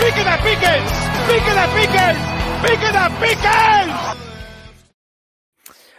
¡Pique de piques! ¡Pique de piques! ¡Pique de piques!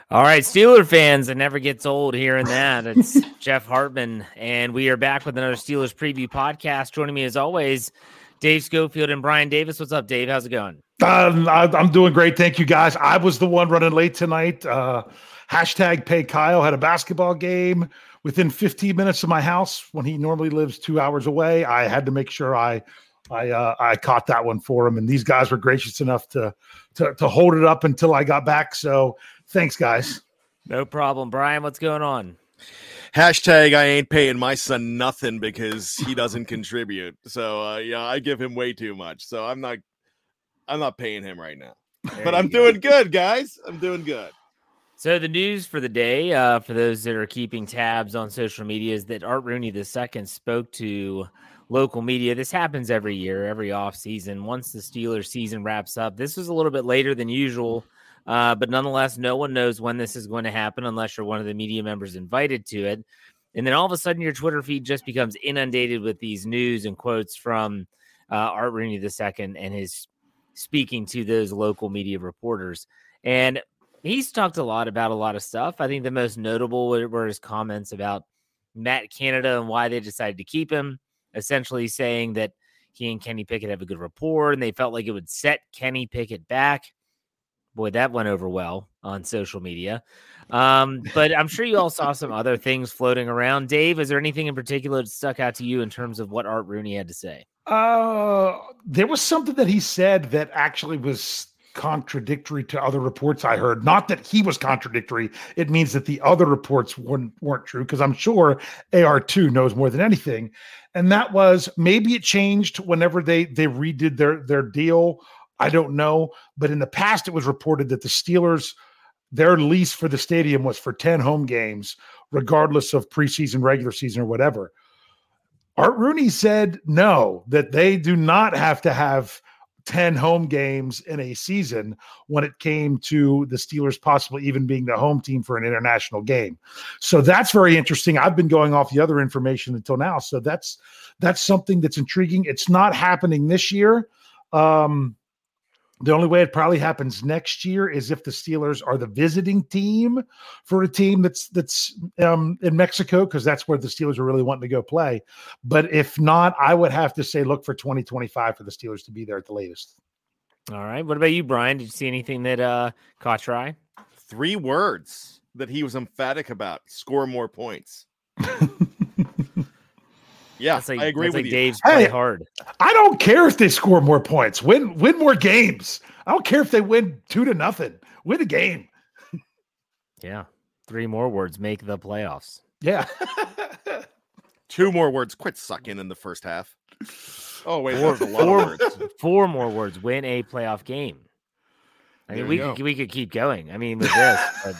All right, Steeler fans, it never gets old hearing that. It's Jeff Hartman, and we are back with another Steelers preview podcast. Joining me as always, Dave Schofield and Brian Davis. What's up, Dave? How's it going? Um, I, I'm doing great. Thank you, guys. I was the one running late tonight. Uh, hashtag pay Kyle had a basketball game within 15 minutes of my house when he normally lives two hours away. I had to make sure I I uh, I caught that one for him, and these guys were gracious enough to to to hold it up until I got back. So thanks, guys. No problem, Brian. What's going on? Hashtag I ain't paying my son nothing because he doesn't contribute. So uh, yeah, I give him way too much. So I'm not I'm not paying him right now. There but I'm you go. doing good, guys. I'm doing good. So the news for the day, uh, for those that are keeping tabs on social media, is that Art Rooney II spoke to local media. This happens every year, every off season. Once the Steelers season wraps up, this was a little bit later than usual, uh, but nonetheless, no one knows when this is going to happen unless you're one of the media members invited to it. And then all of a sudden, your Twitter feed just becomes inundated with these news and quotes from uh, Art Rooney II and his speaking to those local media reporters. And he's talked a lot about a lot of stuff. I think the most notable were his comments about Matt Canada and why they decided to keep him, essentially saying that he and Kenny Pickett have a good rapport and they felt like it would set Kenny Pickett back. Boy, that went over well on social media. Um, but I'm sure you all saw some other things floating around. Dave, is there anything in particular that stuck out to you in terms of what Art Rooney had to say? Uh, there was something that he said that actually was contradictory to other reports I heard. Not that he was contradictory; it means that the other reports weren't weren't true. Because I'm sure AR2 knows more than anything, and that was maybe it changed whenever they they redid their their deal. I don't know, but in the past it was reported that the Steelers their lease for the stadium was for 10 home games, regardless of preseason, regular season, or whatever. Art Rooney said no, that they do not have to have 10 home games in a season when it came to the Steelers possibly even being the home team for an international game. So that's very interesting. I've been going off the other information until now. So that's that's something that's intriguing. It's not happening this year. Um the only way it probably happens next year is if the Steelers are the visiting team for a team that's that's um, in Mexico, because that's where the Steelers are really wanting to go play. But if not, I would have to say look for 2025 for the Steelers to be there at the latest. All right. What about you, Brian? Did you see anything that uh, caught your eye? Three words that he was emphatic about: score more points. yeah, That's like, I agree that's with like you. Dave's play Hey, hard. I don't care if they score more points. Win win more games. I don't care if they win two to nothing. Win a game. Yeah. Three more words make the playoffs. Yeah. Two more words. Quit sucking in the first half. Oh wait, Four, that's a lot of words. four more words. Win a playoff game. I mean, we could, we could keep going. I mean, with this, but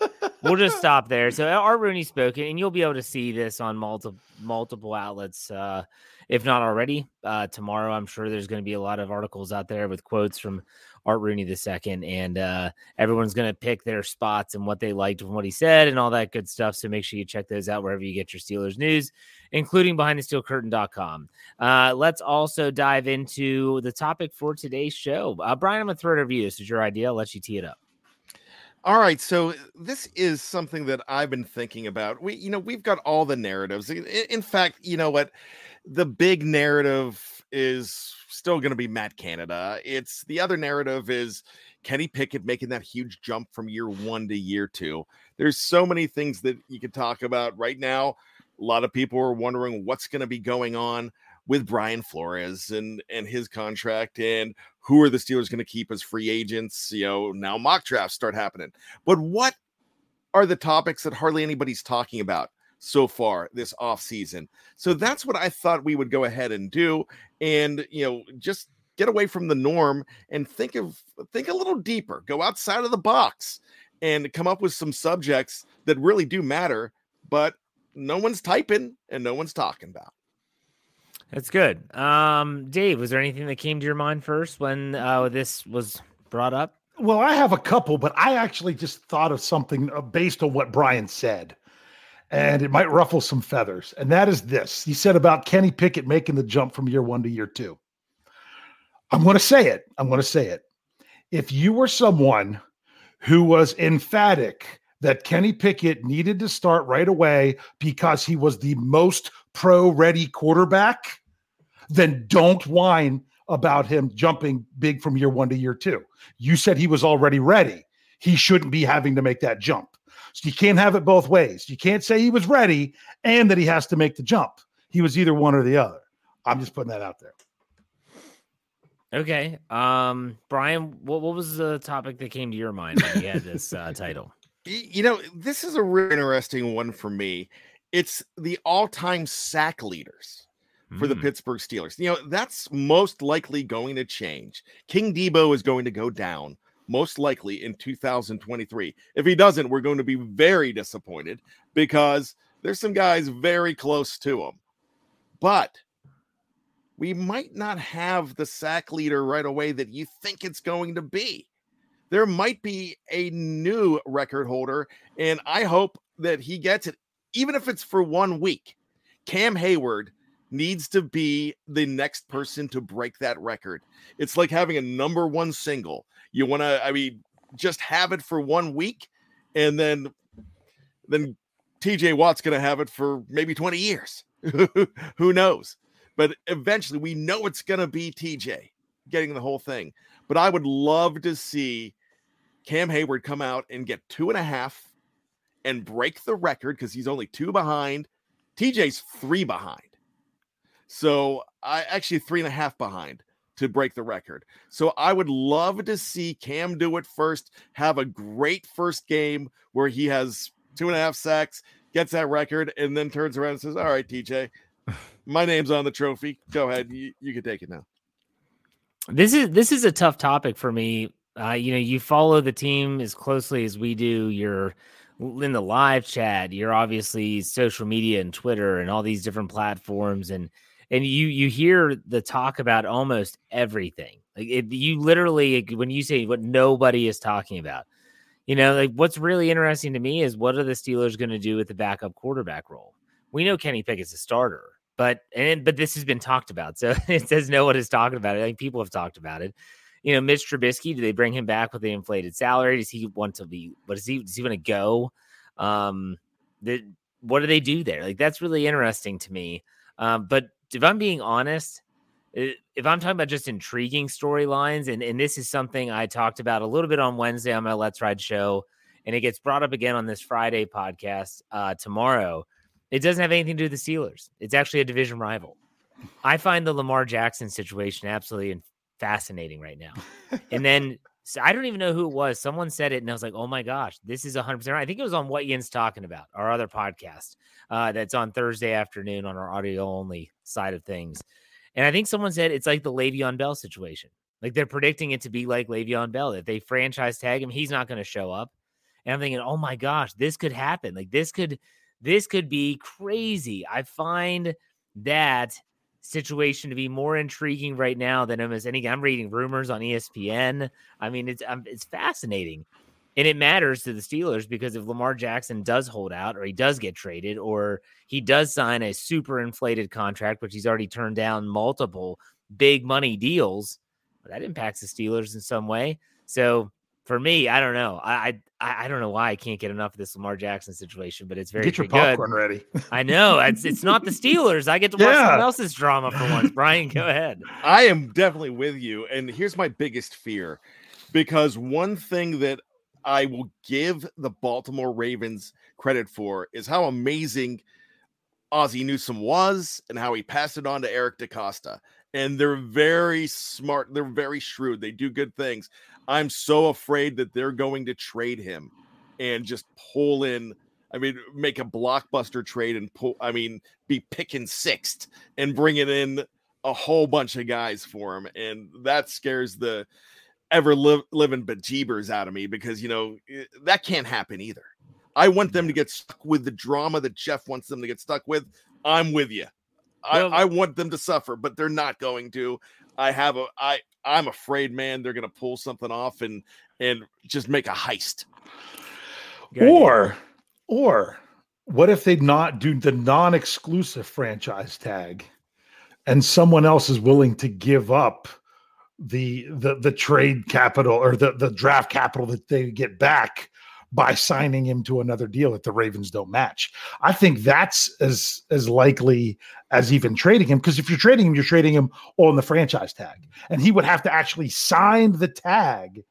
we'll just stop there. So Art Rooney spoken, and you'll be able to see this on multiple multiple outlets, uh, if not already. Uh, tomorrow, I'm sure there's going to be a lot of articles out there with quotes from Art Rooney the second, and uh, everyone's going to pick their spots and what they liked from what he said and all that good stuff. So make sure you check those out wherever you get your Steelers news, including BehindTheSteelCurtain.com. Uh, let's also dive into the topic for today's show. Uh, Brian, I'm going to throw it over you. This is your idea. I'll let you tee it up. All right, so this is something that I've been thinking about. We, you know, we've got all the narratives. In fact, you know what? The big narrative is still going to be Matt Canada. It's the other narrative is Kenny Pickett making that huge jump from year one to year two. There's so many things that you could talk about right now. A lot of people are wondering what's going to be going on with Brian Flores and and his contract and who are the Steelers going to keep as free agents? You know, now mock drafts start happening. But what are the topics that hardly anybody's talking about so far this off season? So that's what I thought we would go ahead and do and, you know, just get away from the norm and think of think a little deeper. Go outside of the box and come up with some subjects that really do matter, but no one's typing and no one's talking about. That's good. Um, Dave, was there anything that came to your mind first when uh, this was brought up? Well, I have a couple, but I actually just thought of something uh, based on what Brian said, and it might ruffle some feathers. And that is this he said about Kenny Pickett making the jump from year one to year two. I'm going to say it. I'm going to say it. If you were someone who was emphatic that Kenny Pickett needed to start right away because he was the most pro ready quarterback, then don't whine about him jumping big from year one to year two. You said he was already ready. He shouldn't be having to make that jump. So you can't have it both ways. You can't say he was ready and that he has to make the jump. He was either one or the other. I'm just putting that out there. Okay. Um, Brian, what, what was the topic that came to your mind when you had this uh, title? You know, this is a really interesting one for me. It's the all-time sack leaders for the hmm. Pittsburgh Steelers. You know, that's most likely going to change. King Debo is going to go down most likely in 2023. If he doesn't, we're going to be very disappointed because there's some guys very close to him. But we might not have the sack leader right away that you think it's going to be. There might be a new record holder, and I hope that he gets it, even if it's for one week. Cam Heyward needs to be the next person to break that record. It's like having a number one single. You want to, I mean, just have it for one week, and then, then TJ Watt's going to have it for maybe 20 years. Who knows? But eventually, we know it's going to be TJ getting the whole thing. But I would love to see Cam Heyward come out and get two and a half and break the record because he's only two behind. TJ's three behind. So I actually three and a half behind to break the record. So I would love to see Cam do it first, have a great first game where he has two and a half sacks, gets that record, and then turns around and says, All right, TJ, my name's on the trophy. Go ahead. You, you can take it now. This is this is a tough topic for me. Uh, you know, you follow the team as closely as we do. You're in the live chat. You're obviously social media and Twitter and all these different platforms and and you you hear the talk about almost everything. Like it, you literally when you say what nobody is talking about, you know, like what's really interesting to me is what are the Steelers going to do with the backup quarterback role? We know Kenny Pickett's a starter, but and but this has been talked about, so it says no one is talking about it. Think people have talked about it. You know, Mitch Trubisky, do they bring him back with the inflated salary? Does he want to be? What does he? Does he want to go? Um, the, what do they do there? Like that's really interesting to me. Um, but if I'm being honest, if I'm talking about just intriguing storylines, and, and this is something I talked about a little bit on Wednesday on my Let's Ride show, and it gets brought up again on this Friday podcast uh, tomorrow, it doesn't have anything to do with the Steelers. It's actually a division rival. I find the Lamar Jackson situation absolutely fascinating right now. and then so I don't even know who it was. Someone said it, and I was like, "Oh my gosh, this is 100 percent right." I think it was on what Yin's talking about, our other podcast uh, that's on Thursday afternoon on our audio only side of things. And I think someone said it's like the Le'Veon Bell situation. Like they're predicting it to be like Le'Veon Bell. If they franchise tag him, he's not going to show up. And I'm thinking, oh my gosh, this could happen. Like this could, this could be crazy. I find that situation to be more intriguing right now than almost any. I'm reading rumors on ESPN. I mean, it's um, it's fascinating, and it matters to the Steelers because if Lamar Jackson does hold out, or he does get traded, or he does sign a super inflated contract, which he's already turned down multiple big money deals, that impacts the Steelers in some way. So for me, I don't know. I, I I don't know why I can't get enough of this Lamar Jackson situation, but it's very get your good. popcorn ready. I know it's it's not the Steelers. I get to watch Yeah. someone else's drama for once. Brian, go ahead. I am definitely with you. And here's my biggest fear because one thing that I will give the Baltimore Ravens credit for is how amazing Ozzie Newsome was and how he passed it on to Eric DeCosta. And they're very smart. They're very shrewd. They do good things. I'm so afraid that they're going to trade him and just pull in. I mean, make a blockbuster trade and pull. I mean, be picking sixth and bringing in a whole bunch of guys for him, and that scares the ever live, living bejeebers out of me because you know eh, that can't happen either. I want them to get stuck with the drama that Jeff wants them to get stuck with. I'm with you. I, Well- I want them to suffer, but they're not going to. I have a I I'm afraid, man, they're gonna pull something off and and just make a heist. Go ahead, Or, or what if they not do the non-exclusive franchise tag, and someone else is willing to give up the the the trade capital or the the draft capital that they get back by signing him to another deal that the Ravens don't match. I think that's as as likely as even trading him because if you're trading him, you're trading him on the franchise tag, and he would have to actually sign the tag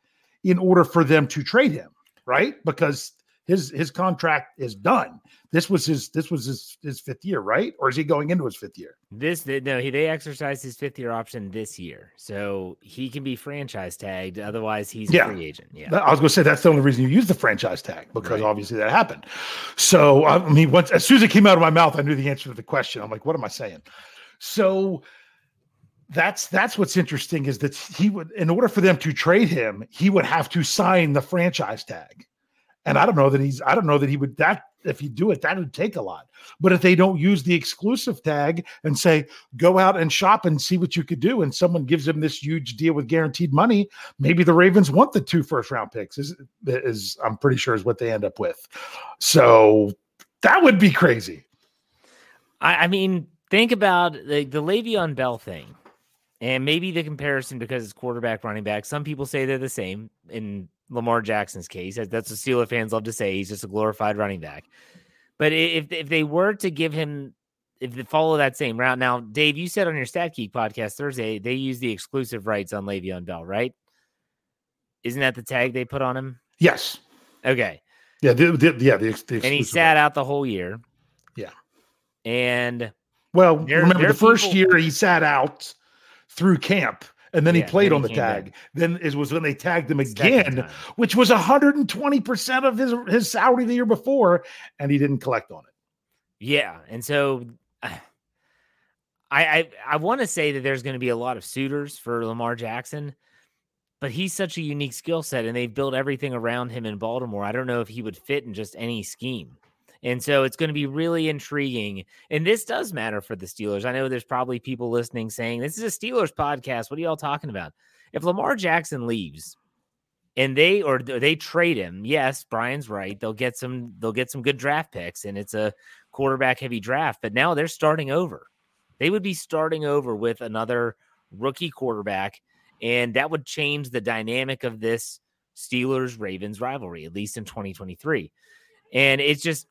in order for them to trade him, right? Because his his contract is done. This was his this was his his fifth year, right? Or is he going into his fifth year? This no, he they exercised his fifth year option this year, so he can be franchise tagged. Otherwise, he's Yeah. a free agent. Yeah, I was going to say that's the only reason you use the franchise tag because Right. obviously that happened. So I mean, once as soon as it came out of my mouth, I knew the answer to the question. I'm like, what am I saying? So that's that's what's interesting is that he would, in order for them to trade him, he would have to sign the franchise tag. And I don't know that he's I don't know that he would that if you do it, that would take a lot. But if they don't use the exclusive tag and say, go out and shop and see what you could do, and someone gives him this huge deal with guaranteed money, maybe the Ravens want the two first round picks, is is I'm pretty sure is what they end up with. So that would be crazy. I, I mean, think about the, the Le'Veon Bell thing, and maybe the comparison because it's quarterback, running back. Some people say they're the same in Lamar Jackson's case. That's what Steeler fans love to say. He's just a glorified running back. But if if they were to give him, if they follow that same route, now Dave, you said on your Stat Geek podcast Thursday they use the exclusive rights on Le'Veon Bell, right? Isn't that the tag they put on him? Yes. Okay. Yeah. The, the, yeah. The, the And he sat right. out the whole year. Yeah. And Well, remember the are first people- year he sat out through camp and then Yeah, he played then on he the back. tag. Then it was when they tagged him again, which was 120% of his, his salary the year before, and he didn't collect on it. Yeah, and so I I I want to say that there's going to be a lot of suitors for Lamar Jackson, but he's such a unique skill set, and they've built everything around him in Baltimore. I don't know if he would fit in just any scheme. And so it's going to be really intriguing. And this does matter for the Steelers. I know there's probably people listening saying, This is a Steelers podcast. What are y'all talking about? If Lamar Jackson leaves and they or they trade him, yes, Brian's right. They'll get some they'll get some good draft picks, and it's a quarterback heavy draft, but now they're starting over. They would be starting over with another rookie quarterback, and that would change the dynamic of this Steelers Ravens rivalry, at least in 2023. And it's just,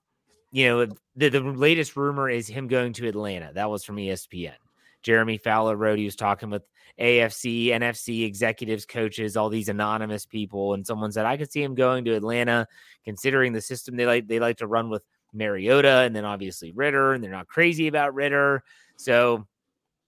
you know, the, the latest rumor is him going to Atlanta. That was from ESPN. Jeremy Fowler wrote he was talking with AFC, NFC executives, coaches, all these anonymous people, and someone said I could see him going to Atlanta, considering the system they like they like to run with Mariota and then obviously Ridder, and they're not crazy about Ridder. So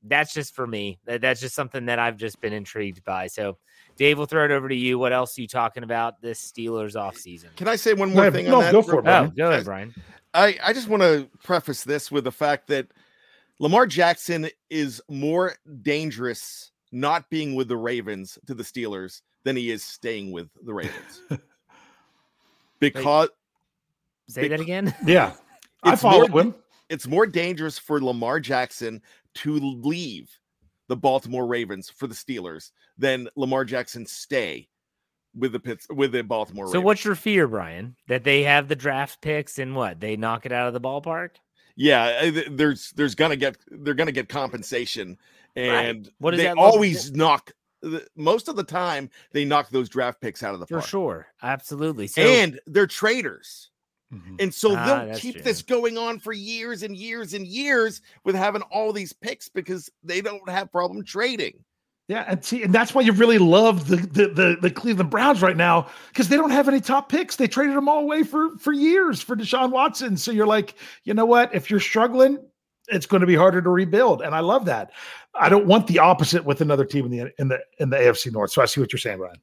that's just for me. That's just something that I've just been intrigued by. So, Dave, we'll throw it over to you. What else are you talking about this Steelers offseason? Can I say one more Yeah, thing no, on that? go for it, real Oh, go ahead, Brian. I, I just want to preface this with the fact that Lamar Jackson is more dangerous not being with the Ravens to the Steelers than he is staying with the Ravens. because Say that again. Yeah. I It's follow more- him. it's more dangerous for Lamar Jackson to leave the Baltimore Ravens for the Steelers than Lamar Jackson stay with the Pitts with the Baltimore. So Ravens. what's your fear, Brian? That they have the draft picks and what they knock it out of the ballpark? Yeah, there's there's gonna get they're gonna get compensation, and right. what they that always knock. Most of the time, they knock those draft picks out of the for park. sure, absolutely. So, and they're traders. Mhm. And so Ah, they'll keep true. this going on for years and years and years with having all these picks because they don't have problem trading. Yeah, and see, and that's why you really love the the the, the Cleveland Browns right now because they don't have any top picks. They traded them all away for for years for Deshaun Watson. So you're like, you know what? If you're struggling, it's going to be harder to rebuild, and I love that. I don't want the opposite with another team in the in the in the AFC North. So I see what you're saying, Ryan.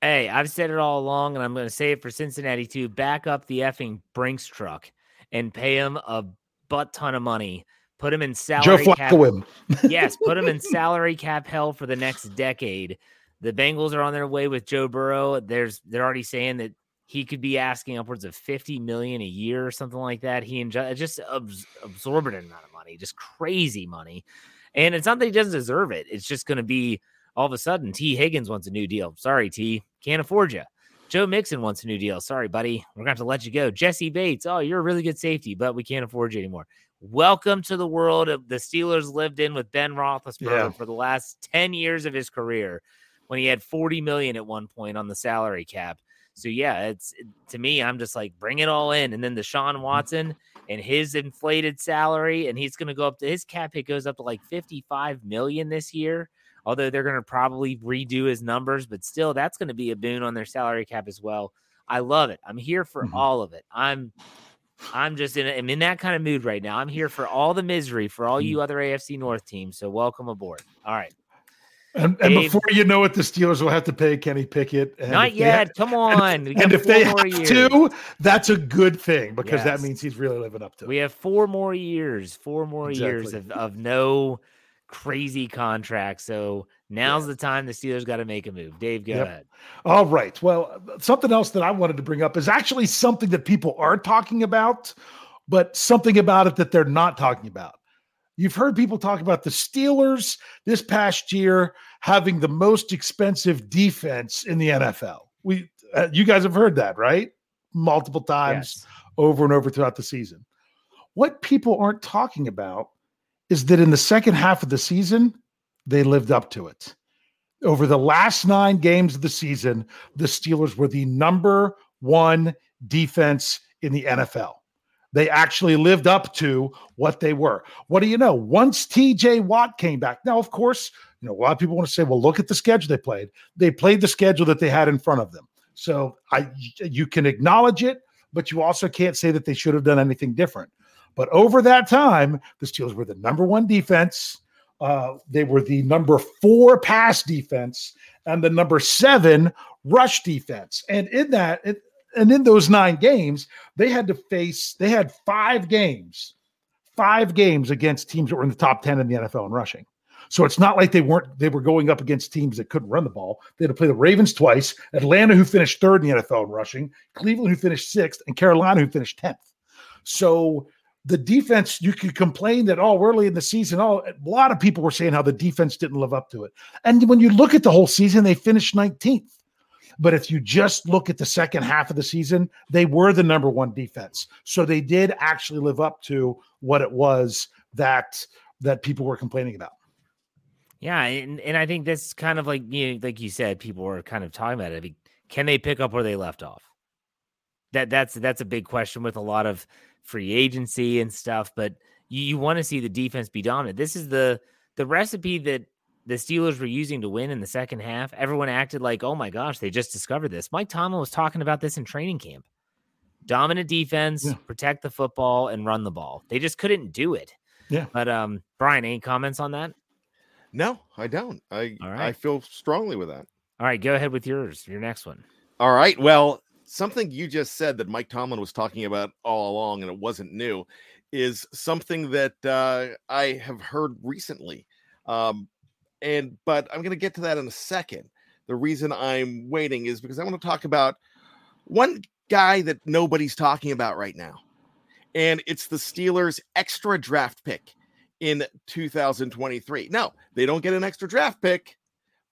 Hey, I've said it all along, and I'm going to say it for Cincinnati too. Back up the effing Brinks truck and pay him a butt ton of money. Put him in Joe salary cap. Him. yes, put him in salary cap hell for the next decade. The Bengals are on their way with Joe Burrow. There's they're already saying that he could be asking upwards of 50 million a year or something like that. He enjoy uh, just abs- absorbent amount of money, just crazy money. And it's not that he doesn't deserve it. It's just going to be all of a sudden Tee Higgins wants a new deal. Sorry, T, can't afford you. Joe Mixon wants a new deal. Sorry, buddy. We're gonna have to let you go. Jessie Bates. Oh, you're a really good safety, but we can't afford you anymore. Welcome to the world of the Steelers lived in with Ben Roethlisberger Yeah. for the last 10 years of his career when he had 40 million at one point on the salary cap. So yeah, it's to me, I'm just like bring it all in. And then the Sean mm-hmm. Watson and his inflated salary, and he's gonna go up to his cap hit goes up to like 55 million this year. Although they're gonna probably redo his numbers, but still that's gonna be a boon on their salary cap as well. I love it. I'm here for Mhm. all of it. I'm I'm just in a, I'm in that kind of mood right now. I'm here for all the misery for all you other AFC North teams. So welcome aboard. All right. And, and before you know it, the Steelers will have to pay Kenny Pickett. And Not yet. ha- Come on. Got and if they more have years. to, that's a good thing because that means he's really living up to it. We have four more years, four more years of, of no crazy contract. So now's the time the Steelers got to make a move. Dave, go Yep. ahead. All right. Well, something else that I wanted to bring up is actually something that people are talking about, but something about it that they're not talking about. You've heard people talk about the Steelers this past year having the most expensive defense in the NFL. We, uh, you guys have heard that, right? Multiple times Yes. over and over throughout the season. What people aren't talking about is that in the second half of the season, they lived up to it. Over the last nine games of the season, the Steelers were the number one defense in the NFL. They actually lived up to what they were. What do you know? Once TJ Watt came back, now, of course, you know, a lot of people want to say, well, look at the schedule they played. They played the schedule that they had in front of them. So I you can acknowledge it, but you also can't say that they should have done anything different. But over that time, the Steelers were the number one defense. Uh, they were the number four pass defense and the number seven rush defense. And in that, it, and in those nine games, they had to face, they had five games, five games against teams that were in the top 10 in the NFL in rushing. So it's not like they weren't, they were going up against teams that couldn't run the ball. They had to play the Ravens twice, Atlanta, who finished third in the NFL in rushing, Cleveland, who finished sixth, and Carolina, who finished 10th. So the defense, you could complain that oh, early in the season, oh, a lot of people were saying how the defense didn't live up to it. And when you look at the whole season, they finished 19th. But if you just look at the second half of the season, they were the number one defense. So they did actually live up to what it was that that people were complaining about. Yeah, and, and I think that's kind of like you know, like you said, people were kind of talking about it. I mean, can they pick up where they left off? That that's that's a big question with a lot of free agency and stuff. But you, you want to see the defense be dominant. This is the the recipe that the Steelers were using to win in the second half. Everyone acted like, oh my gosh, they just discovered this. Mike Tomlin was talking about this in training camp. Dominant defense, Yeah. protect the football, and run the ball. They just couldn't do it. Yeah. But um, Brian, any comments on that? No, I don't. I All I feel strongly with that. All right, go ahead with yours. Your next one. All right. Well, something you just said that Mike Tomlin was talking about all along, and it wasn't new, is something that uh, I have heard recently. Um, and but I'm going to get to that in a second. The reason I'm waiting is because I want to talk about one guy that nobody's talking about right now, and it's the Steelers' extra draft pick in 2023. No, they don't get an extra draft pick,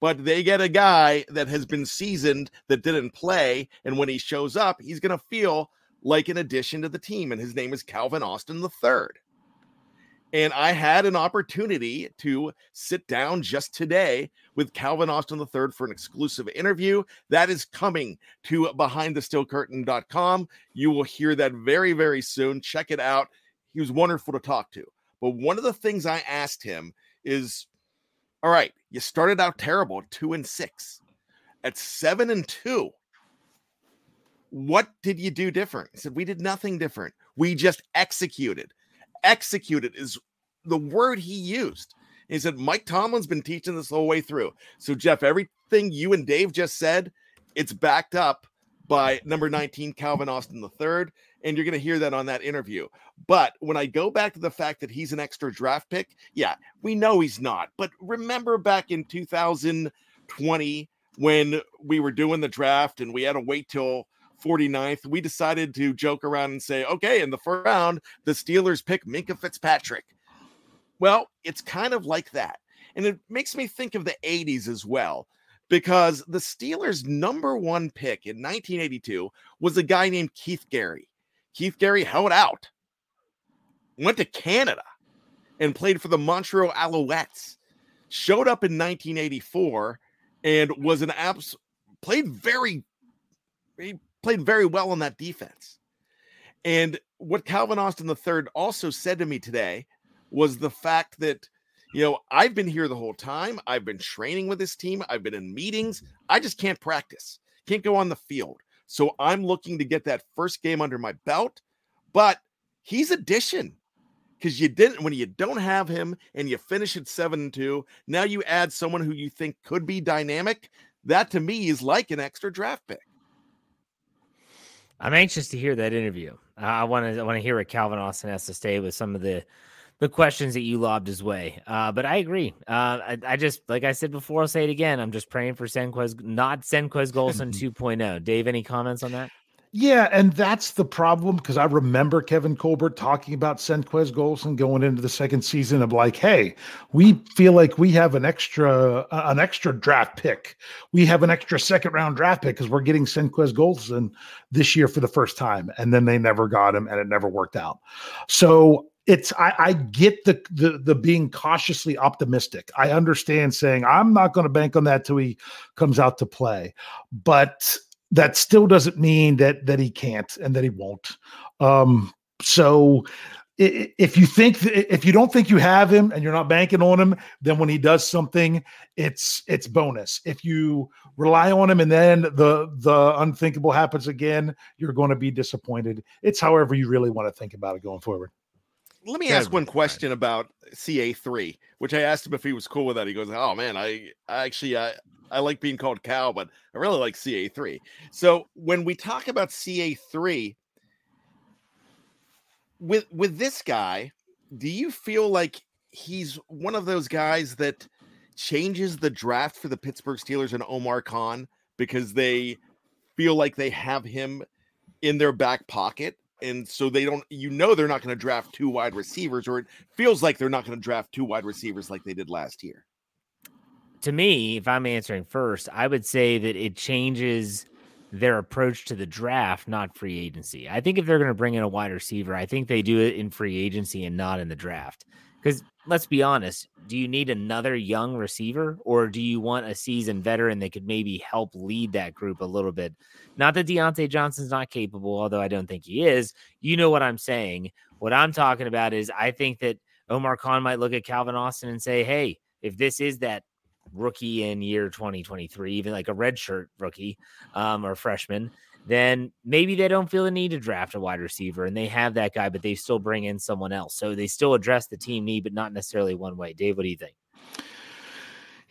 but they get a guy that has been seasoned that didn't play. And when he shows up, he's going to feel like an addition to the team. And his name is Calvin Austin III. And I had an opportunity to sit down just today with Calvin Austin III for an exclusive interview. That is coming to behindthesteelcurtain.com. You will hear that very, very soon. Check it out. He was wonderful to talk to. But one of the things I asked him is all right, you started out terrible two and six. At seven and two, what did you do different? He said, We did nothing different. We just executed. Executed is the word he used. He said, Mike Tomlin's been teaching this whole way through. So, Jeff, everything you and Dave just said, it's backed up by number 19, Calvin Austin III. And you're going to hear that on that interview. But when I go back to the fact that he's an extra draft pick, yeah, we know he's not. But remember back in 2020 when we were doing the draft and we had to wait till 49th, we decided to joke around and say, okay, in the first round, the Steelers pick Minkah Fitzpatrick. Well, it's kind of like that. And it makes me think of the 80s as well, because the Steelers' number one pick in 1982 was a guy named Keith Gary. Keith Gary held out, went to Canada, and played for the Montreal Alouettes. Showed up in 1984 and was an abs played very he played very well on that defense. And what Calvin Austin III also said to me today was the fact that, you know, I've been here the whole time. I've been training with this team. I've been in meetings. I just can't practice, can't go on the field. So I'm looking to get that first game under my belt. But he's addition because you didn't when you don't have him and you finish at seven and two. Now you add someone who you think could be dynamic. That to me is like an extra draft pick. I'm anxious to hear that interview. I want to I want to hear what Calvin Austin has to say with some of the the questions that you lobbed his way. Uh, but I agree. Uh, I, I, just like I said before, I'll say it again. I'm just praying for Senquez, not Senquez Golson 2.0. Dave, any comments on that? Yeah, and that's the problem because I remember Kevin Colbert talking about Senquez Golson going into the second season of like, hey, we feel like we have an extra an extra draft pick. We have an extra second round draft pick because we're getting Senquez Golson this year for the first time, and then they never got him, and it never worked out. So it's I, I get the, the the being cautiously optimistic. I understand saying I'm not going to bank on that till he comes out to play, but that still doesn't mean that that he can't and that he won't. Um, so if you think if you don't think you have him and you're not banking on him, then when he does something, it's it's bonus. If you rely on him and then the the unthinkable happens again, you're going to be disappointed. It's however you really want to think about it going forward. Let me ask one question about CA3, which I asked him if he was cool with that. He goes, "Oh man, I, I actually I I like being called Cal, but I really like CA3. So when we talk about CA3 with with this guy, do you feel like he's one of those guys that changes the draft for the Pittsburgh Steelers and Omar Khan because they feel like they have him in their back pocket and so they don't you know they're not going to draft two wide receivers or it feels like they're not going to draft two wide receivers like they did last year to me, if I'm answering first, I would say that it changes their approach to the draft, not free agency. I think if they're going to bring in a wide receiver, I think they do it in free agency and not in the draft. Because let's be honest, do you need another young receiver or do you want a seasoned veteran that could maybe help lead that group a little bit? Not that Diontae Johnson's not capable, although I don't think he is. You know what I'm saying. What I'm talking about is I think that Omar Khan might look at Calvin Austin and say, hey, if this is that rookie in year 2023, even like a redshirt rookie um, or freshman, then maybe they don't feel the need to draft a wide receiver and they have that guy, but they still bring in someone else. So they still address the team need, but not necessarily one way. Dave, what do you think?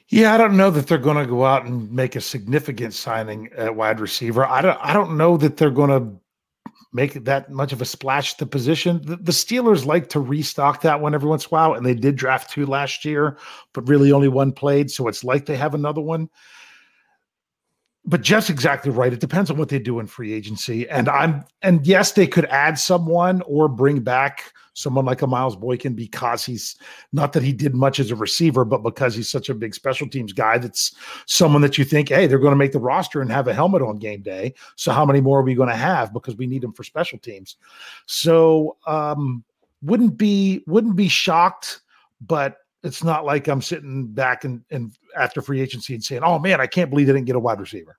Yeah, I don't know that they're going to go out and make a significant signing at wide receiver. I don't. I don't know that they're going to make that much of a splash the position. The, the, Steelers like to restock that one every once in a while, and they did draft two last year, but really only one played. So it's like they have another one. But Jeff's exactly right. It depends on what they do in free agency. And I'm and yes, they could add someone or bring back someone like a Miles Boykin because he's not that he did much as a receiver, but because he's such a big special teams guy. That's someone that you think, hey, they're going to make the roster and have a helmet on game day. So how many more are we going to have because we need them for special teams? So um, wouldn't be wouldn't be shocked, but it's not like I'm sitting back and, and after free agency and saying, "Oh man, I can't believe they didn't get a wide receiver."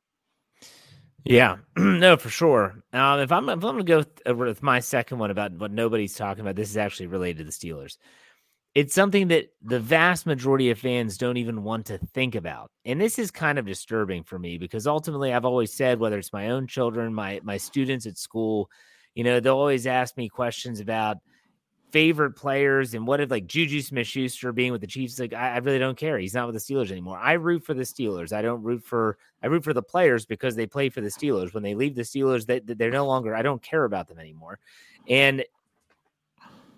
Yeah, no, for sure. Um, if I'm if I'm going to go with, uh, with my second one about what nobody's talking about, this is actually related to the Steelers. It's something that the vast majority of fans don't even want to think about, and this is kind of disturbing for me because ultimately, I've always said, whether it's my own children, my my students at school, you know, they'll always ask me questions about favorite players and what if like Juju Smith Schuster being with the Chiefs, like I, I, really don't care. He's not with the Steelers anymore. I root for the Steelers. I don't root for I root for the players because they play for the Steelers. When they leave the Steelers, they, they're no longer I don't care about them anymore. And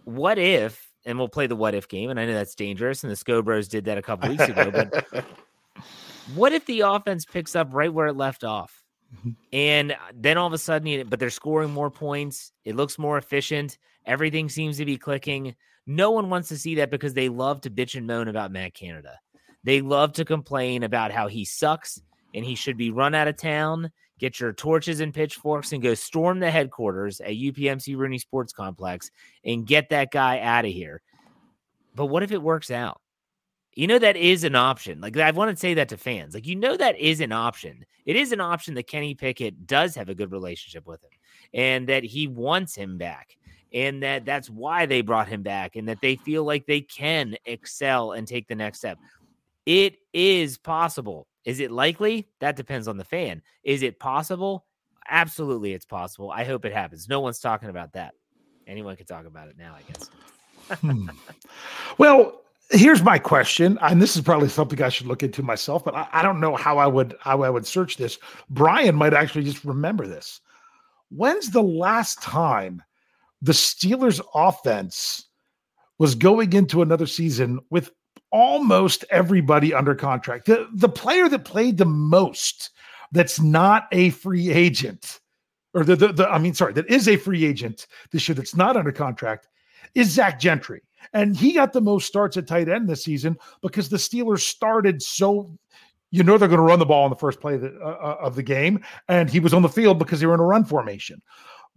what if, and we'll play the what if game, and I know that's dangerous, and the Scobros did that a couple weeks ago, but what if the offense picks up right where it left off? And then all of a sudden, but they're scoring more points. It looks more efficient. Everything seems to be clicking. No one wants to see that because they love to bitch and moan about Matt Canada. They love to complain about how he sucks and he should be run out of town. Get your torches and pitchforks and go storm the headquarters at UPMC Rooney Sports Complex and get that guy out of here. But what if it works out? You know, that is an option. Like, I want to say that to fans. Like, you know, that is an option. It is an option that Kenny Pickett does have a good relationship with him and that he wants him back and that that's why they brought him back and that they feel like they can excel and take the next step. It is possible. Is it likely? That depends on the fan. Is it possible? Absolutely, it's possible. I hope it happens. No one's talking about that. Anyone can talk about it now, I guess. hmm. Well, here's my question, and this is probably something I should look into myself, but I, I, don't know how I would how I would search this. Brian might actually just remember this. When's the last time the Steelers offense was going into another season with almost everybody under contract. The the player that played the most that's not a free agent, or the, the, the I mean, sorry, that is a free agent this year that's not under contract is Zach Gentry. And he got the most starts at tight end this season because the Steelers started so you know they're going to run the ball in the first play of the, uh, uh, of the game, and he was on the field because they were in a run formation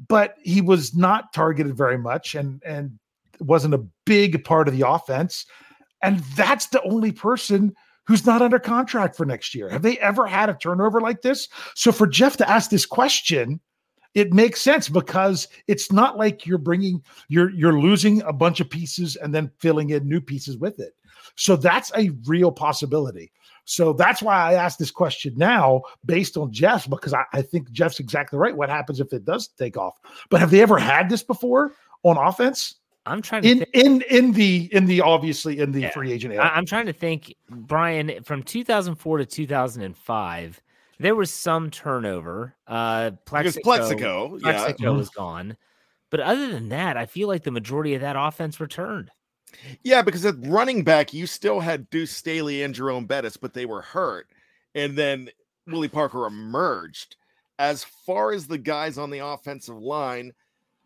but he was not targeted very much and and wasn't a big part of the offense. And that's the only person who's not under contract for next year. Have they ever had a turnover like this? So for Jeff to ask this question, it makes sense because it's not like you're bringing you're you're losing a bunch of pieces and then filling in new pieces with it. So that's a real possibility. So that's why I asked this question now based on Jeff, because I, I, think Jeff's exactly right. What happens if it does take off? But have they ever had this before on offense? I'm trying to in think. in in the in the obviously in the yeah. free agent. Era. I'm trying to think, Brian, from 2004 to 2005, there was some turnover. Uh, Plaxico, Plaxico, yeah. Plaxico was gone, but other than that, I feel like the majority of that offense returned. Yeah, because at running back, you still had Deuce Staley and Jerome Bettis, but they were hurt. And then Willie Parker emerged. As far as the guys on the offensive line,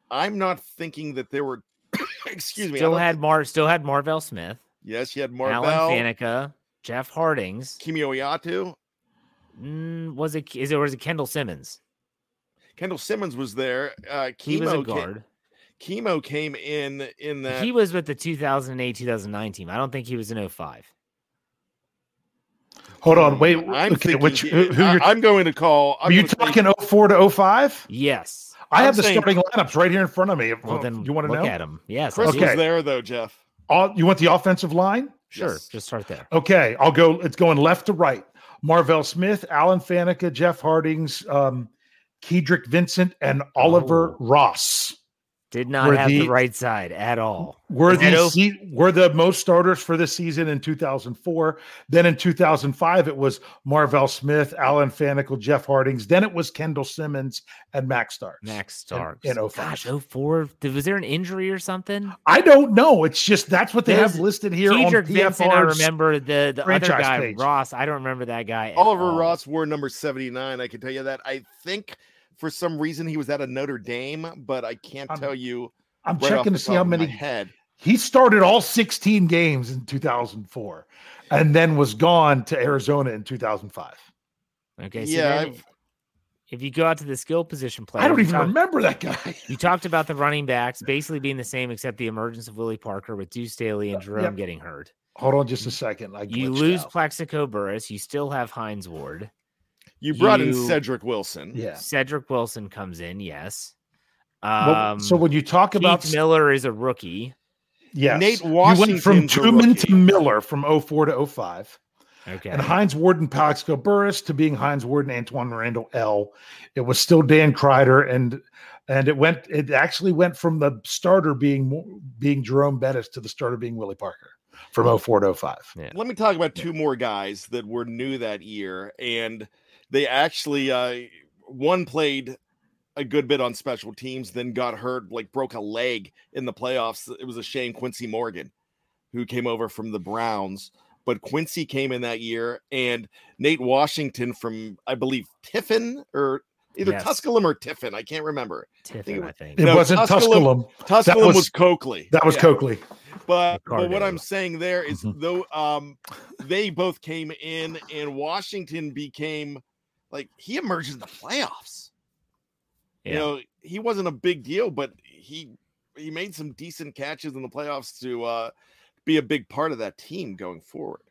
I'm not thinking that there were excuse me. Still had Mar still had Marvel Smith. Yes, you had Marvel Alan Faneca, Jeff Hartings, Kemi Oyatu. Mm, was it is it was it Kendall Simmons? Kendall Simmons was there. Uh he was a guard. Came, Kimo came in in that he was with the 2008 2009 team. I don't think he was in 05. Hold on, wait. I'm okay, which who, who I, am going to call. I'm Are you talking 04 to 05? Yes. I I'm have the starting lineups right here in front of me. Well, then you want to look know? at them. Yes. Chris okay. was there though, Jeff. All, you want the offensive line? Sure. Yes. Just start there. Okay, I'll go. It's going left to right. Marvel Smith, Alan Faneca, Jeff Hartings, um, Keydrick Vincent, and Oliver oh. Ross. Did not have the, the- right side at all. Were the se- were the most starters for the season in 2004. Then in 2005, it was Marvel Smith, Alan Faneca, Jeff Hartings. Then it was Kendall Simmons and Max Starks. Max Starks. in 05. Gosh, 04. Was there an injury or something? I don't know. It's just that's what they There's have listed here on Keydrick Vincent, I remember the, the other guy, page. Ross. I don't remember that guy. Oliver all. Ross wore number 79. I can tell you that. I think for some reason he was at a Notre Dame, but I can't I'm tell you. I'm right off checking the to see how of my many head. he started all 16 games in 2004 and then was gone to Arizona in 2005. Okay. So yeah, I've- if you go out to the skill position player, I don't even talk- remember that guy. You talked about the running backs basically being the same, except the emergence of Willie Parker with Deuce Staley and uh, Jerome Yep. getting hurt. Hold on just a second. I You lose out. Plaxico Burress. You still have Hines Ward. You brought in Cedric Wilson. Yeah. Cedric Wilson comes in. Yes. Well, Um, so when you talk Keith about Miller is a rookie. yes, Nate you went from Washington's Truman to. Miller from 04 to 05. Okay. And Hines Ward and Plaxico Burress to being Hines Ward and Antwaan Randle El. It was still Dan Kreider and and it went it actually went from the starter being being Jerome Bettis to the starter being Willie Parker from 04 to 05. Let me talk about two more guys that were new that year, and they actually uh, one played a good bit on special teams, then got hurt, like broke a leg in the playoffs. It was a shame. Quincy Morgan, who came over from the Browns, but Quincy came in that year, and Nate Washington from I believe Tiffin or either Yes. Tusculum or Tiffin. I can't remember. Tiffin, I think. It No, wasn't Tusculum- Tusculum. Tusculum was, was- Coakley. That was Yeah. Coakley. But but what I'm saying there is Mhm. though um they both came in and Washington became like he emerges in the playoffs. You know, he wasn't a big deal, but he he made some decent catches in the playoffs to uh be a big part of that team going forward.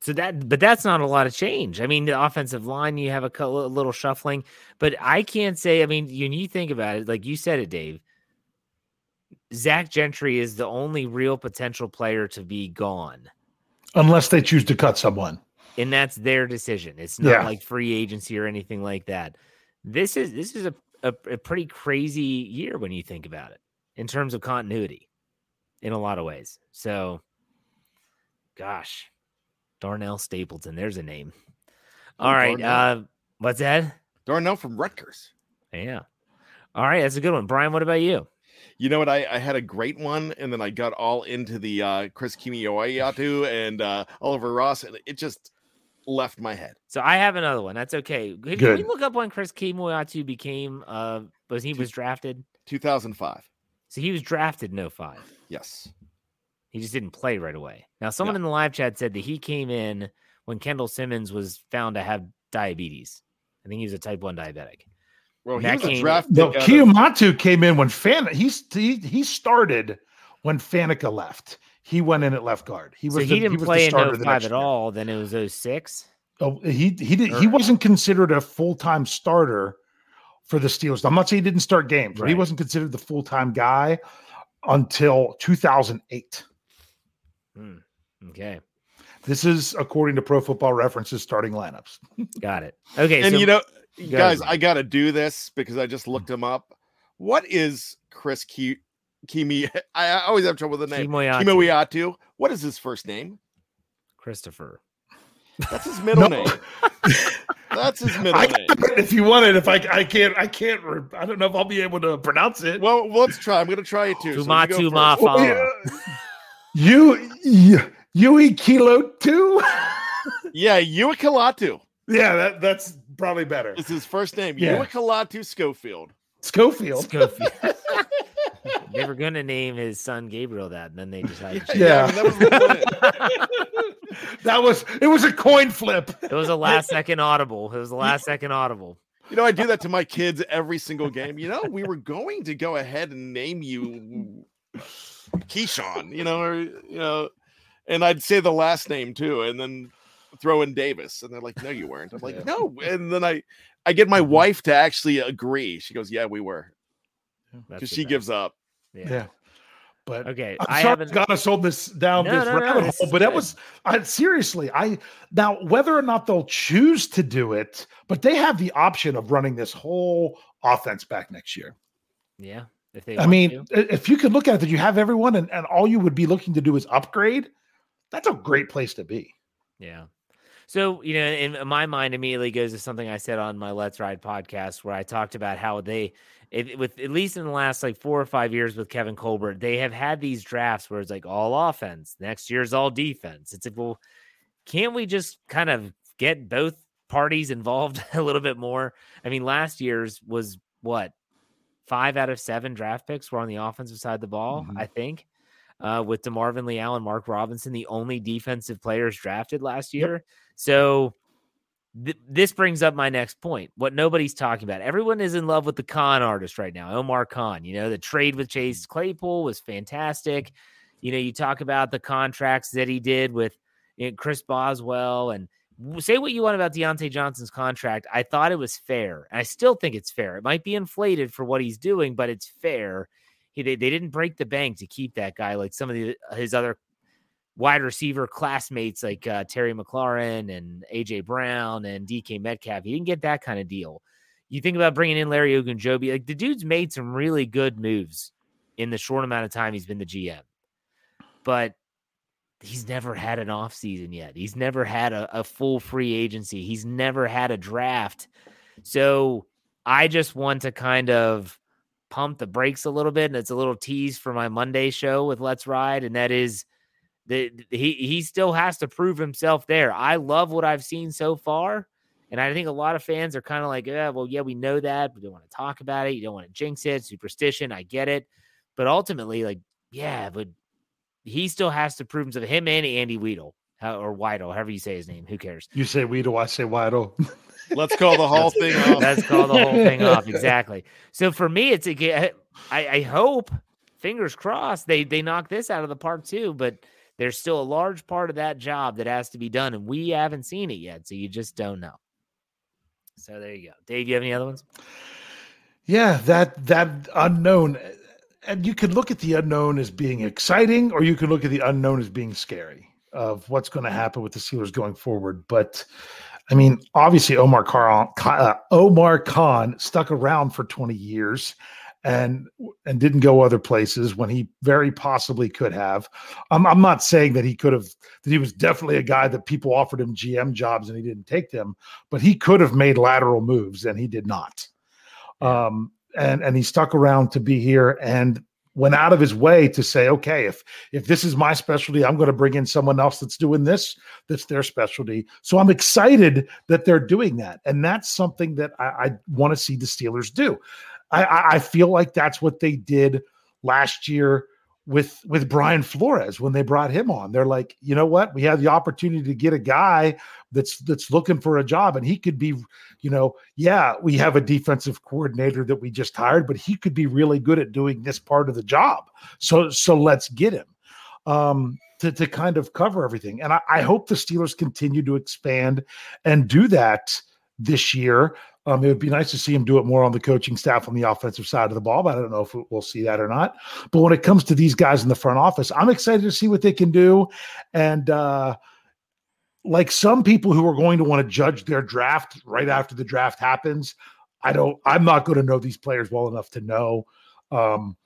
So that, but that's not a lot of change. I mean, the offensive line, you have a cou- a little shuffling, but I can't say. I mean, when you think about it, like you said it, Dave. Zach Gentry is the only real potential player to be gone, Unless they choose to cut someone. And that's their decision. It's not Yeah. like free agency or anything like that. This is this is a, a a pretty crazy year when you think about it in terms of continuity, in a lot of ways. So, gosh, Darnell Stapleton, there's a name. Oh, All right, Darnell. uh, what's that? Darnell from Rutgers. Yeah. All right, that's a good one. Brian, what about you? You know what? I, I had a great one, and then I got all into the uh Chris Kemoeatu and uh Oliver Ross, and it just left my head. So I have another one. That's okay. Can we look up when Chris Kemoeatu became uh was he was drafted? 2005. So he was drafted in 05. Yes. He just didn't play right away. Now, someone Yeah. in the live chat said that he came in when Kendall Simmons was found to have diabetes. I think he was a type 1 diabetic. Well, he That was a came- draft No, pick out of- Kiyomatu came in when Fan he's he, he started when Faneca left. He went in at left guard. He was so the, he didn't was the play in starter the 05 at year. all. Then it was 06. Oh, he he did he wasn't considered a full time starter for the Steelers. I'm not saying he didn't start games, but he wasn't considered the full time guy until 2008. Hmm. Okay. This is according to Pro Football References starting lineups. Got it. Okay. and so you know, guys, Brian. I got to do this because I just looked him up. What is Chris Ki- Kimi? I, I always have trouble with the name. Kemoeatu, Kemoeatu. What is his first name? Christopher. That's his middle name. That's his middle I, name. if you want it, if I I can't I can't re- I don't know if I'll be able to pronounce it. Well, let's try. I'm going to try it too. So you go Fumatu Well, yeah. You you Yui Kilo two. Yeah, Uikalatu yeah, that that's probably better. It's his first name. Yeah. Uikalatu Schofield. Schofield. Schofield. they were going to name his son Gabriel that, and then they decided. to- Yeah. I mean, that was that was it was a coin flip. It was a last second audible. It was a last second audible. You know, I do that to my kids every single game. You know, we were going to go ahead and name you Keyshawn, you know, or you know, and I'd say the last name too, and then throw in Davis. And they're like, No, you weren't. I'm like, Yeah. no. And then I I get my mm-hmm. wife to actually agree. She goes, Yeah, we were. Because she best. gives up. Yeah. But Okay, I'm I sorry haven't. Got us on this down No, this no, no, rabbit this hole, but that was I seriously I now whether or not they'll choose to do it, but they have the option of running this whole offense back next year. Yeah. If they, I mean, to. if you could look at it, that you have everyone, and, and all you would be looking to do is upgrade. That's a great place to be. Yeah. So, you know, in my mind immediately goes to something I said on my Let's Ride podcast where I talked about how they, it, with at least in the last like four or five years with Kevin Colbert, they have had these drafts where it's like all offense, next year's all defense. It's like, well, can't we just kind of get both parties involved a little bit more? I mean, last year's was what five out of seven draft picks were on the offensive side of the ball, mm-hmm. I think uh, with DeMarvin Leal and Mark Robinson, the only defensive players drafted last year. Yep. So th- this brings up my next point. What nobody's talking about. Everyone is in love with the Khan artist right now, Omar Khan. You know, the trade with Chase Claypool was fantastic. You know, you talk about the contracts that he did with you know, Chris Boswell and say what you want about Diontae Johnson's contract. I thought it was fair. I still think it's fair. It might be inflated for what he's doing, but it's fair he they, they didn't break the bank to keep that guy like some of the, his other wide receiver classmates like uh, Terry McLaurin and AJ Brown and DK Metcalf. He didn't get that kind of deal. You think about bringing in Larry Ogunjobi, like the dude's made some really good moves in the short amount of time he's been the GM, but he's never had an off season yet. He's never had a, a full free agency. He's never had a draft. So I just want to kind of pump the brakes a little bit. And it's a little tease for my Monday show with Let's Ride. And that is that he, he still has to prove himself there. I love what I've seen so far. And I think a lot of fans are kind of like, yeah, well, yeah, we know that, we don't want to talk about it. You don't want to jinx it, superstition. I get it. But ultimately, like, yeah, but he still has to prove himself. Him and Andy Weidl, or Weidl, however you say his name. Who cares? You say Weidl, I say Weidl. Let's call the whole thing off. Let's call the whole thing off. Exactly. So for me, it's a. I, I hope, fingers crossed, they they knock this out of the park too. But there's still a large part of that job that has to be done, and we haven't seen it yet. So you just don't know. So there you go, Dave. You have any other ones? Yeah, that that unknown, and you could look at the unknown as being exciting, or you could look at the unknown as being scary of what's going to happen with the Steelers going forward. But I mean, obviously Omar Khan, uh, Omar Khan stuck around for 20 years and and didn't go other places when he very possibly could have. I'm, I'm not saying that he could have that he was definitely a guy that people offered him GM jobs and he didn't take them, but he could have made lateral moves and he did not. Um, and and he stuck around to be here and went out of his way to say, okay, if if this is my specialty, I'm going to bring in someone else that's doing this. That's their specialty. So I'm excited that they're doing that, and that's something that I, I want to see the Steelers do. I, I feel like that's what they did last year with with Brian Flores when they brought him on. They're like, you know what? We have the opportunity to get a guy that's that's looking for a job, and he could be, you know, yeah, we have a defensive coordinator that we just hired, but he could be really good at doing this part of the job. So so let's get him. Um, to, to kind of cover everything. And I, I hope the Steelers continue to expand and do that this year. Um, it would be nice to see him do it more on the coaching staff on the offensive side of the ball, but I don't know if we'll see that or not. But when it comes to these guys in the front office, I'm excited to see what they can do. And uh, like some people who are going to want to judge their draft right after the draft happens, I don't. I'm not going to know these players well enough to know. Um,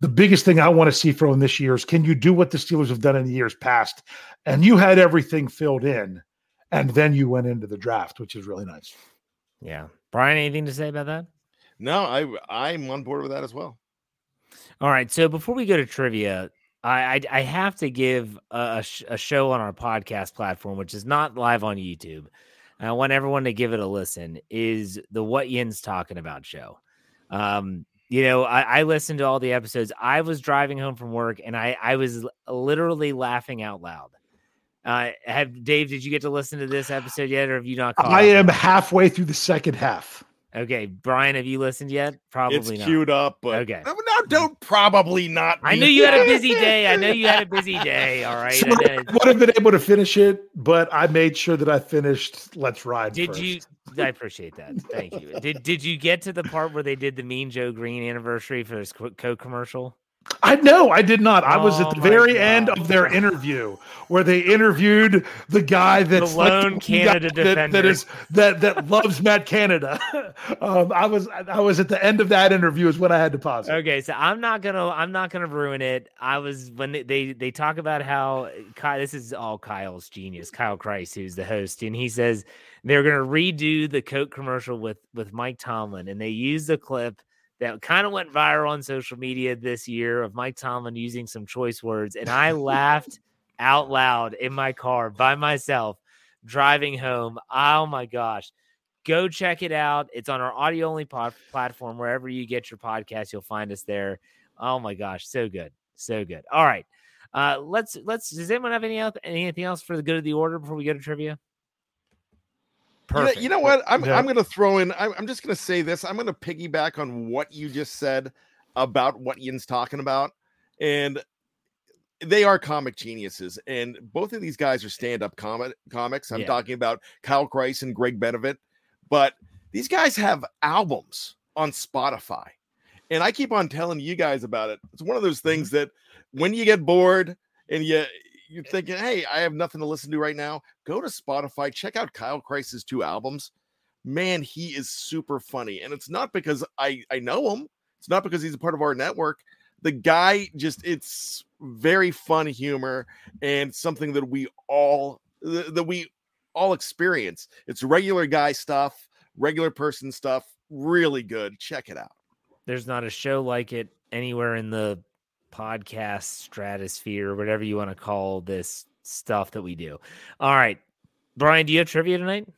the biggest thing I want to see from this year is can you do what the Steelers have done in the years past? And you had everything filled in, and then you went into the draft, which is really nice. Yeah. Brian, anything to say about that? No, I I'm on board with that as well. All right. So before we go to trivia, I I, I have to give a, a, show on our podcast platform, which is not live on YouTube. I want everyone to give it a listen. Is the What Yinz talking about show? Um, you know, I, I listened to all the episodes. I was driving home from work, and I I was literally laughing out loud. Uh, have Dave? Did you get to listen to this episode yet, or have you not? I am halfway through the second half. Okay, Brian, have you listened yet? Probably it's not. queued up, but okay. No, don't probably not. I knew you had a busy day. I know you had a busy day. All right, so I would have been able to finish it, but I made sure that I finished. Let's ride. Did first. you? I appreciate that. Thank you. Did Did you get to the part where they did the Mean Joe Greene anniversary for his co commercial? I know I did not. I was at Oh the very God. end of their interview where they interviewed the guy that's like lone one Canada guy that, that defender. is that that loves Matt Canada. um, I was I was at the end of that interview is when I had to pause. it. Okay, so I'm not gonna I'm not gonna ruin it. I was when they they, they talk about how Kyle, this is all Kyle's genius, Kyle Christ, who's the host, and he says they're gonna redo the Coke commercial with with Mike Tomlin, and they use the clip that kind of went viral on social media this year of Mike Tomlin using some choice words, and I laughed out loud in my car by myself driving home. Oh my gosh. Go check it out. It's on our audio only pod- platform. Wherever you get your podcast, you'll find us there. Oh my gosh, so good, so good. All right, uh, let's let's. Does anyone have any anything else for the good of the order before we go to trivia? You know, you know what? I'm Yeah. I'm gonna throw in. I'm, I'm just gonna say this. I'm gonna piggyback on what you just said about what Ian's talking about, and they are comic geniuses. And both of these guys are stand-up comic comics. I'm Yeah. talking about Kyle Kreis and Greg Benevit, but these guys have albums on Spotify, and I keep on telling you guys about it. It's one of those things mm-hmm. that when you get bored and you you're thinking, hey, I have nothing to listen to right now, go to Spotify, check out Kyle Christ's two albums. Man, he is super funny. And it's not because I, I know him, it's not because he's a part of our network. The guy just, it's very fun humor and something that we all, th- that we all experience. It's regular guy stuff, regular person stuff, really good. Check it out. There's not a show like it anywhere in the podcast stratosphere, whatever you want to call this stuff that we do. All right, Brian, do you have trivia tonight?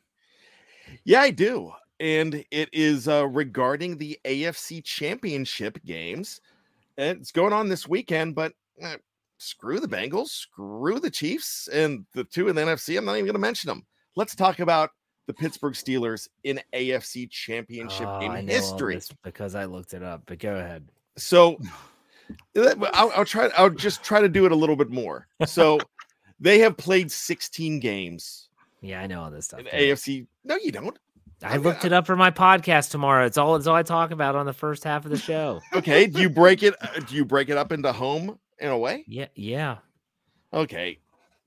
Yeah, I do. And it is uh, regarding the AFC Championship games. And it's going on this weekend, but eh, screw the Bengals, screw the Chiefs, and the two in the NFC. I'm not even going to mention them. Let's talk about the Pittsburgh Steelers in AFC Championship Oh, game I know all history. because I looked it up. But go ahead. So I'll, I'll try. I'll just try to do it a little bit more. So they have played 16 games Yeah, I know all this stuff. in AFC. No, you don't. I looked it up for my podcast tomorrow. It's all it's all I talk about on the first half of the show. Okay. Do you break it? uh, Do you break it up into home in a way? Yeah, yeah. Okay.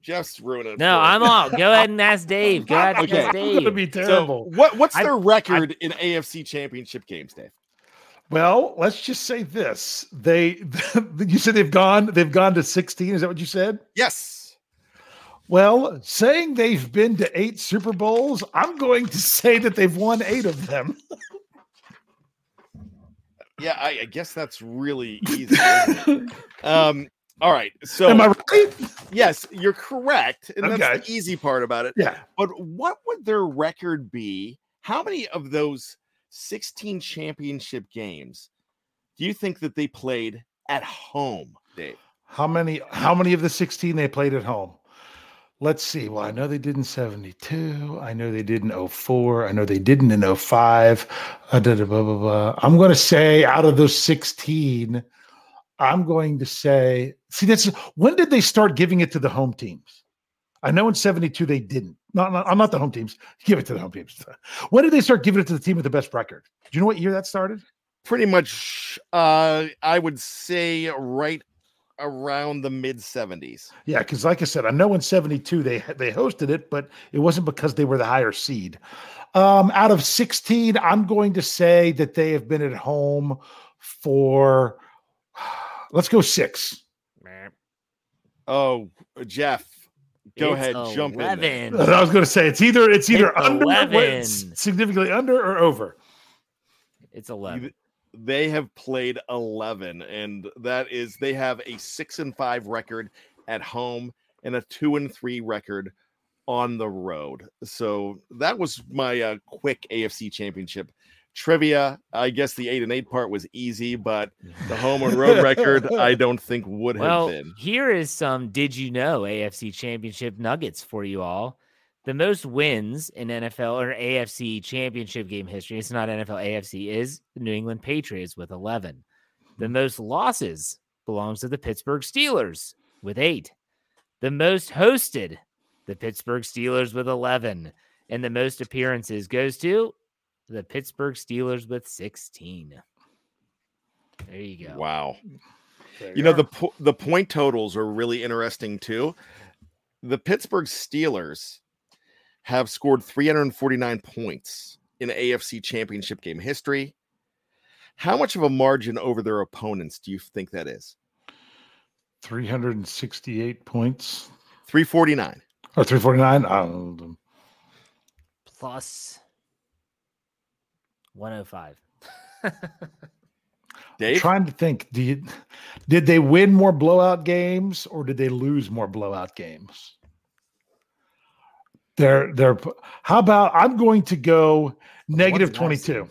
Jeff's ruining it. No. I'm out. Go ahead and ask Dave. Go ahead and Okay. ask It's gonna Dave. be So terrible. what what's I- their record in AFC championship games, Dave? Well, let's just say this: they, you said they've gone, they've gone to sixteen. Is that what you said? Yes. Well, saying they've been to eight Super Bowls, I'm going to say that they've won eight of them. Yeah, I, I guess that's really easy. um, all right. So Am I right? yes, you're correct. And that's the easy part about it. Yeah. But what would their record be? How many of those 16 championship games do you think that they played at home, Dave? How many? How many of the sixteen they played at home? Let's see. Well, I know they did in 72. I know they did in 04. I know they didn't in 05. Uh, blah, blah, blah. I'm going to say out of those 16, I'm going to say, see, that's when did they start giving it to the home teams? I know in 72 they didn't. Not, not, I'm not the home teams. Give it to the home teams. When did they start giving it to the team with the best record? Do you know what year that started? Pretty much, uh, I would say right around the mid 70s. Yeah, because like I said, I know in '72 they they hosted it, but it wasn't because they were the higher seed. Um, out of 16, I'm going to say that they have been at home for let's go six. Oh, Jeff, go It's ahead, jump in. there. I was going to say it's either it's either It's under it's significantly under or over. It's 11. They have played 11, and that is they have a six and five record at home and a two and three record on the road. So that was my uh, quick AFC championship trivia. I guess the eight and eight part was easy, but the home and road record, I don't think would have been. here is some did you know AFC championship nuggets for you all. The most wins in NFL or AFC championship game history, it's not NFL AFC, is the New England Patriots with 11. The hmm. most losses belongs to the Pittsburgh Steelers with eight. The most hosted, the Pittsburgh Steelers with 11. And the most appearances goes to the Pittsburgh Steelers with 16. There you go. Wow. you know the po- the point totals are really interesting too. The Pittsburgh Steelers have scored 349 points in AFC Championship game history. How much of a margin over their opponents do you think that is? 368 points 349. or 349. I don't know. Plus 105. Dave, trying to think. Do you, did they win more blowout games or did they lose more blowout games? They're they're. How about I'm going to go negative did I say? 22,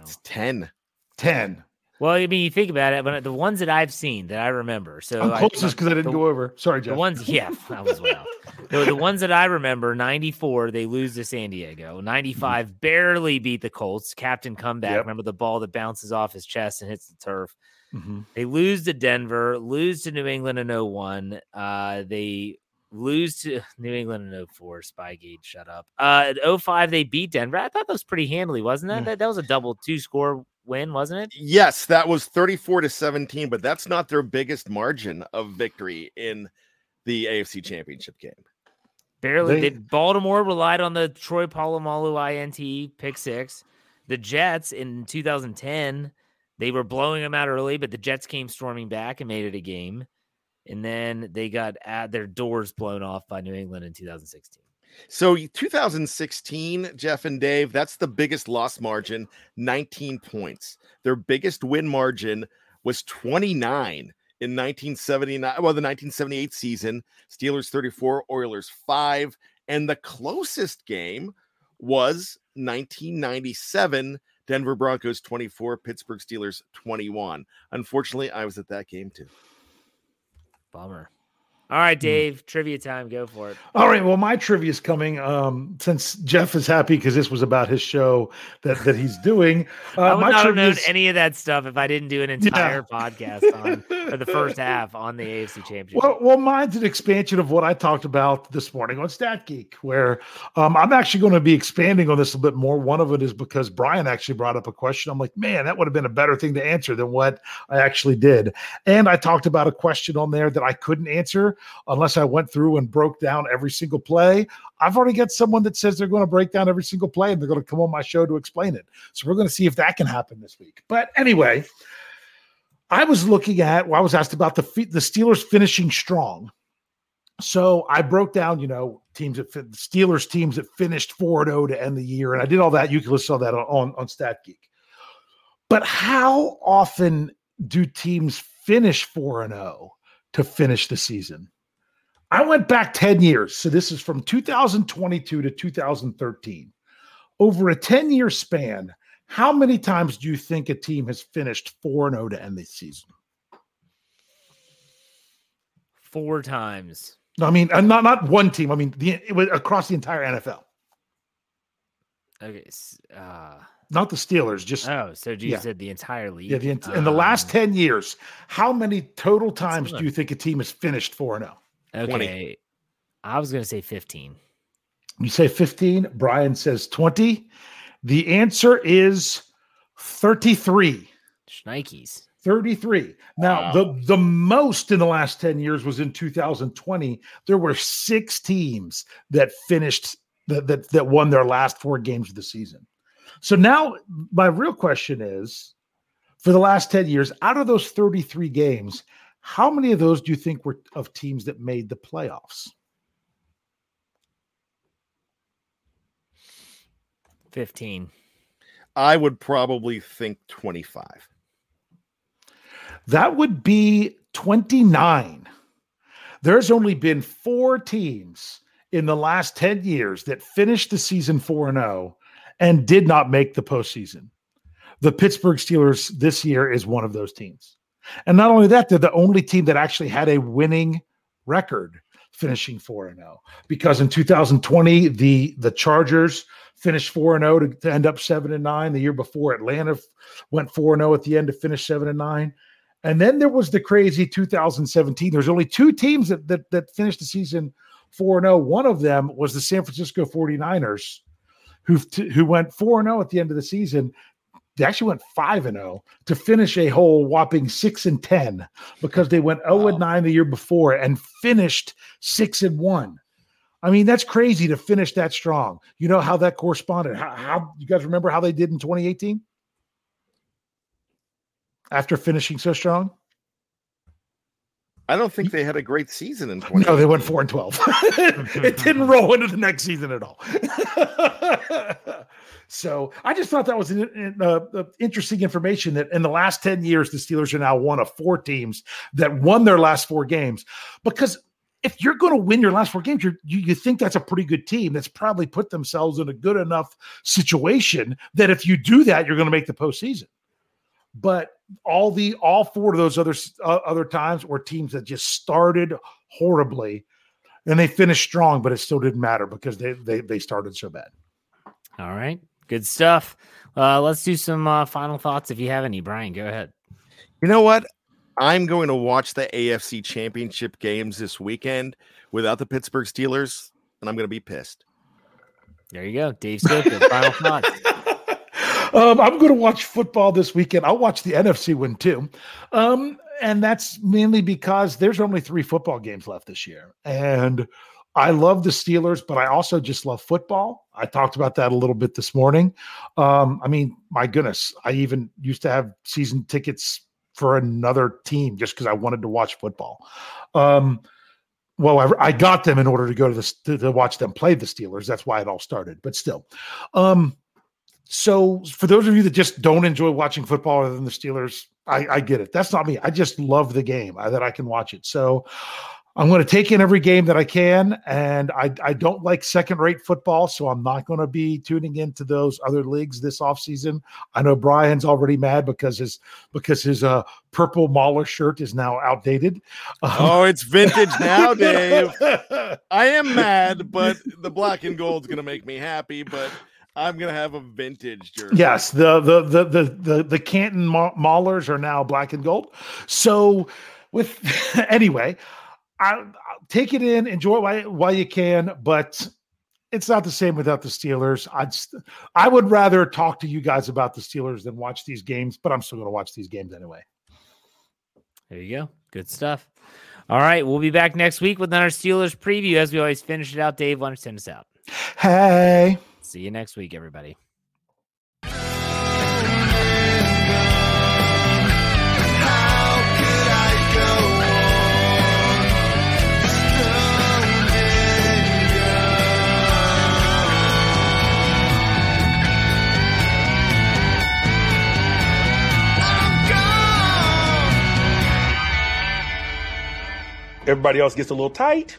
it's 10. 10. Well, I mean, you think about it, but the ones that I've seen that I remember. So I'm I- closest because I didn't the- go over. Sorry, The ones, yeah, I was well. The, the ones that I remember, 94, they lose to San Diego. 95 barely beat the Colts. Captain comeback. Yep. Remember the ball that bounces off his chest and hits the turf. Mhm. They lose to Denver, lose to New England in 01. Uh, they lose to New England in 04. Spygate, shut up. Uh, at 05, they beat Denver. I thought that was pretty handily, wasn't that? Yeah. That, that was a double two score win, wasn't it? Yes, that was 34 to 17, but that's not their biggest margin of victory in the AFC Championship game. Barely. They- They, Baltimore relied on the Troy Polamalu INT pick six. The Jets in 2010, they were blowing them out early, but the Jets came storming back and made it a game. And then they got at their doors blown off by New England in 2016. So 2016, Jeff and Dave, that's the biggest loss margin, 19 points. Their biggest win margin was 29 in 1979, well, the 1978 season. Steelers 34, Oilers 5. And the closest game was 1997, Denver Broncos 24, Pittsburgh Steelers 21. Unfortunately, I was at that game too. Bummer. All right, Dave, trivia time. Go for it. All right. Well, my trivia is coming. Um, since Jeff is happy because this was about his show that that he's doing. Uh, I would not have known is- any of that stuff if I didn't do an entire podcast on for the first half on the AFC Championship. Well, well, mine's an expansion of what I talked about this morning on Stat Geek, where um, I'm actually going to be expanding on this a bit more. One of it is because Brian actually brought up a question. I'm like, man, that would have been a better thing to answer than what I actually did. And I talked about a question on there that I couldn't answer unless I went through and broke down every single play. I've already got someone that says they're going to break down every single play and they're going to come on my show to explain it. So we're going to see if that can happen this week. But anyway, I was looking at, well, I was asked about the the Steelers finishing strong. So I broke down, you know, teams that Steelers teams that finished 4 0 to end the year. And I did all that. You can listen to that on, on, on Stat Geek. But how often do teams finish 4 0 to finish the season? I went back 10 years. So this is from 2022 to 2013. Over a 10 year span, how many times do you think a team has finished 4 0 to end the season? Four times. No, I mean, uh, not not one team. I mean, the it was across the entire NFL, Okay. Uh, not the Steelers. Just oh, so you Yeah. said the entire league? yeah, the, in the last Um, ten years, how many total times do you think a team has finished four and oh? Zero? 20. Okay. I was going to say 15. You say fifteen. Brian says twenty. The answer is thirty-three. Schnikes. 33. Now, Wow. the the most in the last 10 years was in 2020. There were six teams that finished that that, that won their last four games of the season. So now my real question is for the last 10 years, out of those 33 games, how many of those do you think were of teams that made the playoffs? 15. I would probably think 25. That would be 29. There's only been four teams in the last 10 years that finished the season 4 and 0 and did not make the postseason. The Pittsburgh Steelers this year is one of those teams. And not only that, they're the only team that actually had a winning record finishing 4 and 0 because in 2020 the the Chargers finished 4 and 0 to, to end up 7 and 9 the year before Atlanta went 4 and 0 at the end to finish 7 and 9 and then there was the crazy 2017. There's only two teams that that, that finished the season 4 0. One of them was the San Francisco 49ers, who who went 4 0 at the end of the season. They actually went 5 and 0 to finish a whole whopping 6 and 10 because they went 0 and 9 the year before and finished 6 and 1. I mean, that's crazy to finish that strong. You know how that corresponded. How, how you guys remember how they did in 2018? After finishing so strong? I don't think they had a great season in 20. No, they went 4 and 12. it didn't roll into the next season at all. so I just thought that was an, uh, uh, interesting information that in the last 10 years, the Steelers are now one of four teams that won their last four games because if you're going to win your last four games, you you think that's a pretty good team that's probably put themselves in a good enough situation that if you do that, you're going to make the postseason. But all the all four of those other uh, other times were teams that just started horribly, and they finished strong, but it still didn't matter because they they they started so bad. All right, good stuff. Uh, let's do some uh, final thoughts if you have any. Brian, go ahead. You know what? I'm going to watch the AFC championship games this weekend without the Pittsburgh Steelers, and I'm going to be pissed. There you go. Dave Stoker, final thoughts. Um, I'm going to watch football this weekend. I'll watch the NFC win too. Um, and that's mainly because there's only three football games left this year. And I love the Steelers, but I also just love football. I talked about that a little bit this morning. Um, I mean, my goodness, I even used to have season tickets for another team just because I wanted to watch football. Um, well, I, I, got them in order to go to the to, watch them play the Steelers. That's why it all started. But still, um, so for those of you that just don't enjoy watching football other than the Steelers, I, I get it. That's not me. I just love the game I, that I can watch it. So I'm going to take in every game that I can, and I, I don't like second rate football, so I'm not going to be tuning into those other leagues this offseason. I know Brian's already mad because his because his uh, purple Mauler shirt is now outdated. Oh, it's vintage now, Dave. I am mad, but the black and gold is going to make me happy. But I'm gonna have a vintage jersey. Yes, the the the the the, the Canton Maulers are now black and gold. So, with anyway, I, I'll take it in, enjoy it while, while you can, but it's not the same without the Steelers. I'd I would rather talk to you guys about the Steelers than watch these games, but I'm still going to watch these games anyway. There you go. Good stuff. All right, we'll be back next week with another Steelers preview. As we always finish it out, Dave, why don't you send us out? Hey. See you next week, everybody. Everybody else gets a little tight.